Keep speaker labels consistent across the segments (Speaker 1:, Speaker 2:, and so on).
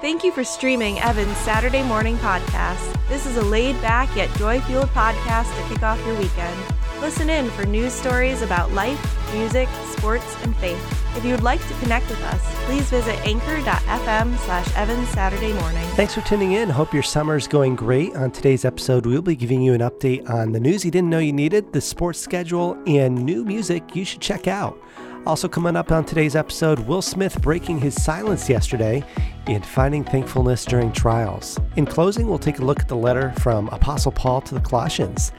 Speaker 1: Thank you for streaming Evan's Saturday morning podcast. This is a laid back yet joy fueled podcast to kick off your weekend. Listen in for news stories about life, music, sports, and faith. If you would like to connect with us, please visit anchor.fm slash Evans Saturday morning.
Speaker 2: Thanks for tuning in. Hope your summer's going great. On today's episode, we'll be giving you an update on the news you didn't know you needed, the sports schedule, and new music you should check out. Also, coming up on today's episode, Will Smith breaking his silence yesterday and finding thankfulness during trials. In closing, we'll take a look at the letter from Apostle Paul to the Colossians.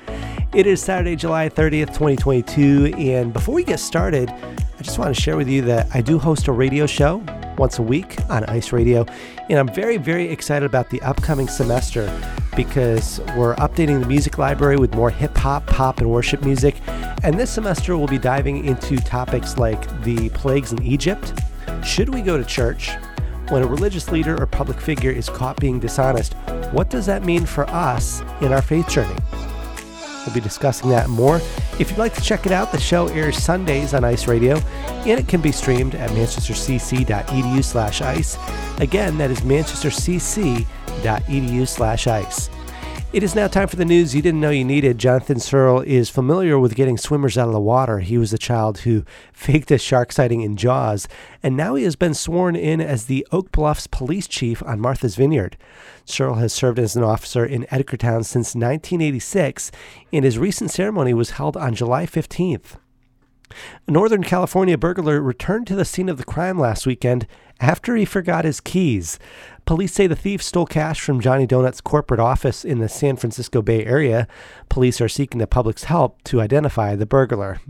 Speaker 2: It is Saturday, July 30th, 2022, and before we get started, I just want to share with you that I do host a radio show once a week on Ice Radio, and I'm very, very excited about the upcoming semester because we're updating the music library with more hip hop, pop, and worship music. And this semester, we'll be diving into topics like the plagues in Egypt. Should we go to church? When a religious leader or public figure is caught being dishonest, what does that mean for us in our faith journey? We'll be discussing that more. If you'd like to check it out, the show airs Sundays on Ice Radio, and it can be streamed at manchestercc.edu slash ice. Again, that is manchestercc.edu slash ice. It is now time for the news you didn't know you needed. Jonathan Searle is familiar with getting swimmers out of the water. He was the child who faked a shark sighting in Jaws, and now he has been sworn in as the Oak Bluffs police chief on Martha's Vineyard. Searle has served as an officer in Edgartown since 1986, and his recent ceremony was held on July 15th. A Northern California burglar returned to the scene of the crime last weekend after he forgot his keys. Police say the thief stole cash from Johnny Doughnuts' corporate office in the San Francisco Bay Area. Police are seeking the public's help to identify the burglar.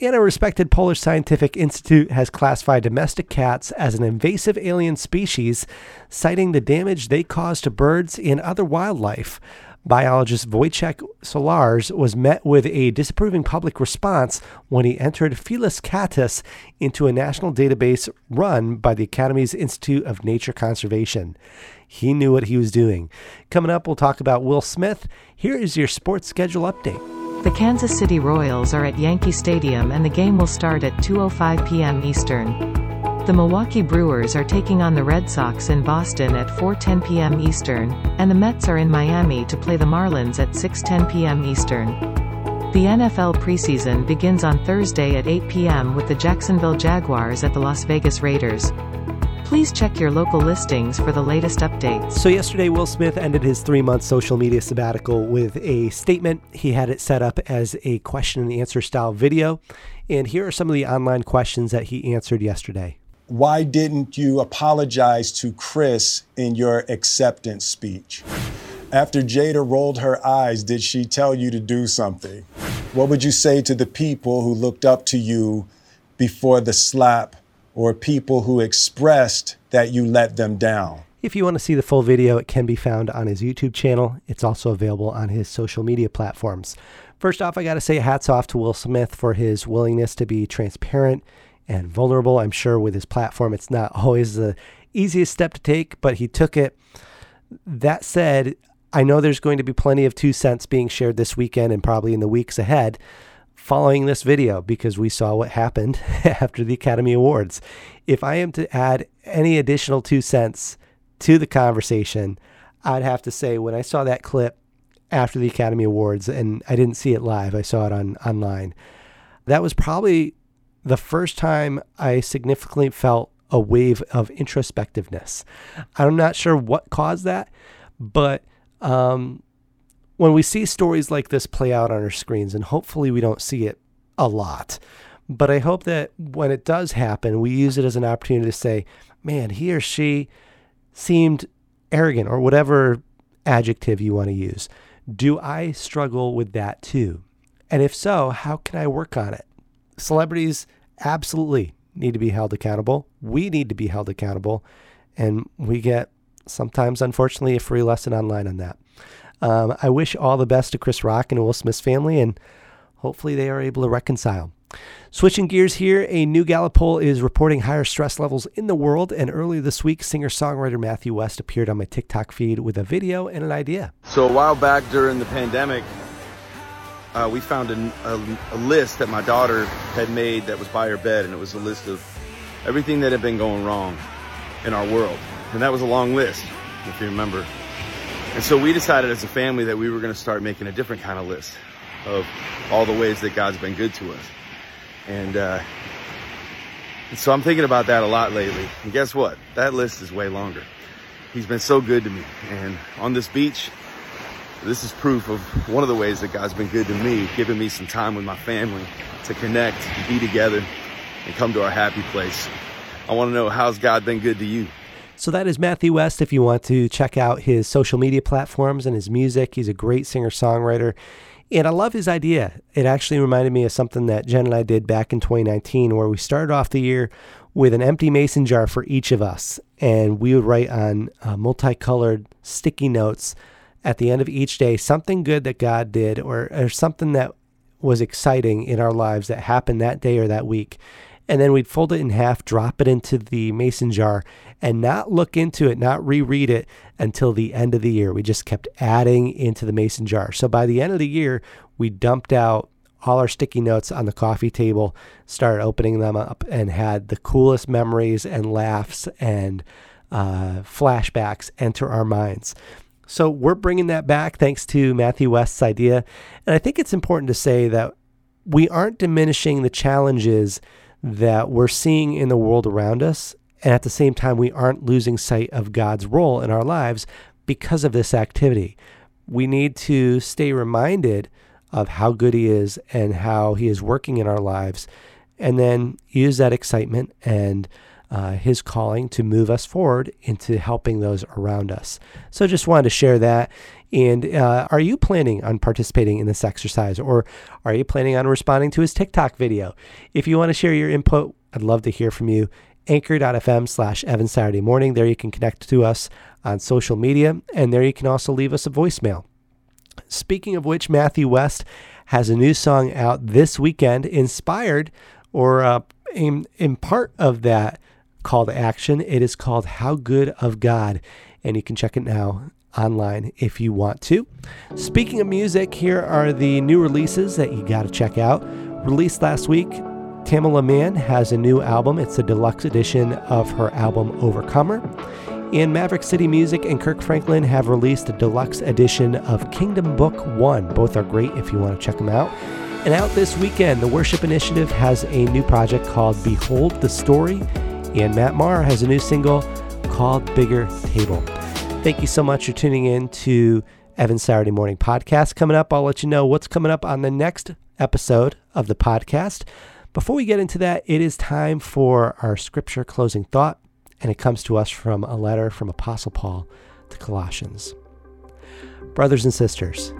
Speaker 2: And a respected Polish scientific institute has classified domestic cats as an invasive alien species, citing the damage they cause to birds and other wildlife. Biologist Wojciech Solarz was met with a disapproving public response when he entered Felis catus into a national database run by the Academy's Institute of Nature Conservation. He knew what he was doing. Coming up, we'll talk about Will Smith. Here is your sports schedule update.
Speaker 3: The Kansas City Royals are at Yankee Stadium and the game will start at 2:05 p.m. Eastern. The Milwaukee Brewers are taking on the Red Sox in Boston at 4:10 p.m. Eastern, and the Mets are in Miami to play the Marlins at 6:10 p.m. Eastern. The NFL preseason begins on Thursday at 8 p.m. with the Jacksonville Jaguars at the Las Vegas Raiders. Please check your local listings for the latest updates.
Speaker 2: So, yesterday, Will Smith ended his three month social media sabbatical with a statement. He had it set up as a question and answer style video. And here are some of the online questions that he answered yesterday
Speaker 4: why didn't you apologize to Chris in your acceptance speech? After Jada rolled her eyes, did she tell you to do something? What would you say to the people who looked up to you before the slap or people who expressed that you let them down?
Speaker 2: If you want to see the full video, it can be found on his YouTube channel. It's also available on his social media platforms. First off, I got to say hats off to Will Smith for his willingness to be transparent and vulnerable. I'm sure with his platform, it's not always the easiest step to take, but he took it. That said, I know there's going to be plenty of two cents being shared this weekend and probably in the weeks ahead following this video because we saw what happened after the Academy Awards. If I am to add any additional two cents to the conversation, I'd have to say when I saw that clip after the Academy Awards, and I didn't see it live, I saw it on online. That was probably the first time I significantly felt a wave of introspectiveness. I'm not sure what caused that, but um, when we see stories like this play out on our screens, and hopefully we don't see it a lot, but I hope that when it does happen, we use it as an opportunity to say, man, he or she seemed arrogant or whatever adjective you want to use. Do I struggle with that too? And if so, how can I work on it? Celebrities absolutely need to be held accountable. We need to be held accountable. And we get sometimes, unfortunately, a free lesson online on that. Um, I wish all the best to Chris Rock and Will Smith's family, and hopefully they are able to reconcile. Switching gears here, a new Gallup poll is reporting higher stress levels in the world. And earlier this week, singer songwriter Matthew West appeared on my TikTok feed with a video and an idea.
Speaker 5: So, a while back during the pandemic, uh, we found a, a, a, list that my daughter had made that was by her bed, and it was a list of everything that had been going wrong in our world. And that was a long list, if you remember. And so we decided as a family that we were going to start making a different kind of list of all the ways that God's been good to us. And, uh, and so I'm thinking about that a lot lately. And guess what? That list is way longer. He's been so good to me. And on this beach, this is proof of one of the ways that God's been good to me, giving me some time with my family to connect, be together, and come to our happy place. I want to know how's God been good to you?
Speaker 2: So that is Matthew West. If you want to check out his social media platforms and his music, he's a great singer songwriter. And I love his idea. It actually reminded me of something that Jen and I did back in 2019, where we started off the year with an empty mason jar for each of us. And we would write on uh, multicolored sticky notes at the end of each day something good that God did or, or something that was exciting in our lives that happened that day or that week and then we'd fold it in half, drop it into the mason jar, and not look into it, not reread it until the end of the year. We just kept adding into the mason jar. So by the end of the year, we dumped out all our sticky notes on the coffee table, started opening them up, and had the coolest memories and laughs and uh, flashbacks enter our minds. So we're bringing that back thanks to Matthew West's idea. And I think it's important to say that we aren't diminishing the challenges that we're seeing in the world around us. And at the same time, we aren't losing sight of God's role in our lives because of this activity. We need to stay reminded of how good He is and how He is working in our lives, and then use that excitement and uh, His calling to move us forward into helping those around us. So, just wanted to share that. And uh, are you planning on participating in this exercise or are you planning on responding to his TikTok video? If you want to share your input, I'd love to hear from you. Anchor.fm slash Evan Saturday morning. There you can connect to us on social media, and there you can also leave us a voicemail. Speaking of which, Matthew West has a new song out this weekend, inspired or uh, in, in part of that call to action. It is called How Good of God, and you can check it now online if you want to. Speaking of music, here are the new releases that you got to check out. Released last week, Tamela Mann has a new album. It's a deluxe edition of her album Overcomer. And Maverick City Music and Kirk Franklin have released a deluxe edition of Kingdom Book 1. Both are great if you want to check them out. And out this weekend, the Worship Initiative has a new project called Behold the Story, and Matt Maher has a new single called Bigger Table. Thank you so much for tuning in to Evan's Saturday Morning Podcast. Coming up, I'll let you know what's coming up on the next episode of the podcast. Before we get into that, it is time for our scripture closing thought, and it comes to us from a letter from Apostle Paul to Colossians. Brothers and sisters,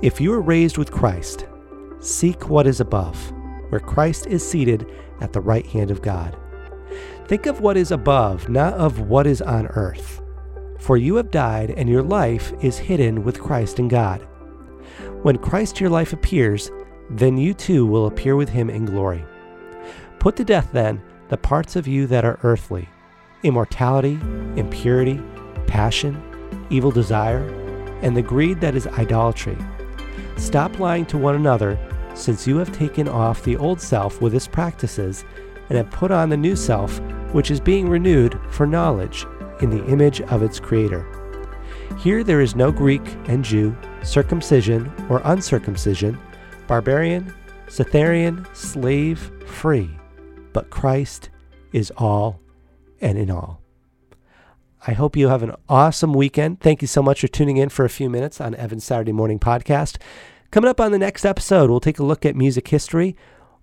Speaker 2: if you are raised with Christ, seek what is above, where Christ is seated at the right hand of God. Think of what is above, not of what is on earth. For you have died, and your life is hidden with Christ in God. When Christ your life appears, then you too will appear with him in glory. Put to death, then, the parts of you that are earthly immortality, impurity, passion, evil desire, and the greed that is idolatry. Stop lying to one another, since you have taken off the old self with its practices, and have put on the new self, which is being renewed for knowledge in the image of its Creator. Here there is no Greek and Jew, circumcision or uncircumcision, barbarian, Scythian, slave, free, but Christ is all and in all. I hope you have an awesome weekend. Thank you so much for tuning in for a few minutes on Evan's Saturday Morning Podcast. Coming up on the next episode, we'll take a look at music history.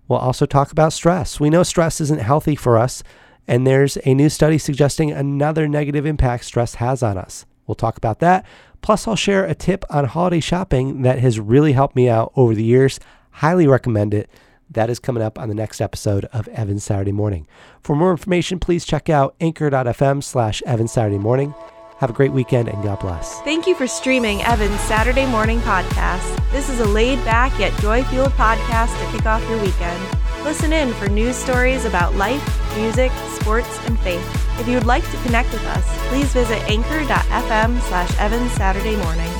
Speaker 2: We'll also talk about stress. We know stress isn't healthy for us, and there's a new study suggesting another negative impact stress has on us. We'll talk about that. Plus, I'll share a tip on holiday shopping that has really helped me out over the years. Highly recommend it. That is coming up on the next episode of Evan Saturday Morning. For more information, please check out anchor.fm slash Evan Saturday Morning. Have a great weekend and God bless.
Speaker 1: Thank you for streaming Evan's Saturday morning podcast. This is a laid back yet joy fueled podcast to kick off your weekend. Listen in for news stories about life, music, sports, and faith. If you would like to connect with us, please visit anchor.fm slash Evan Saturday morning.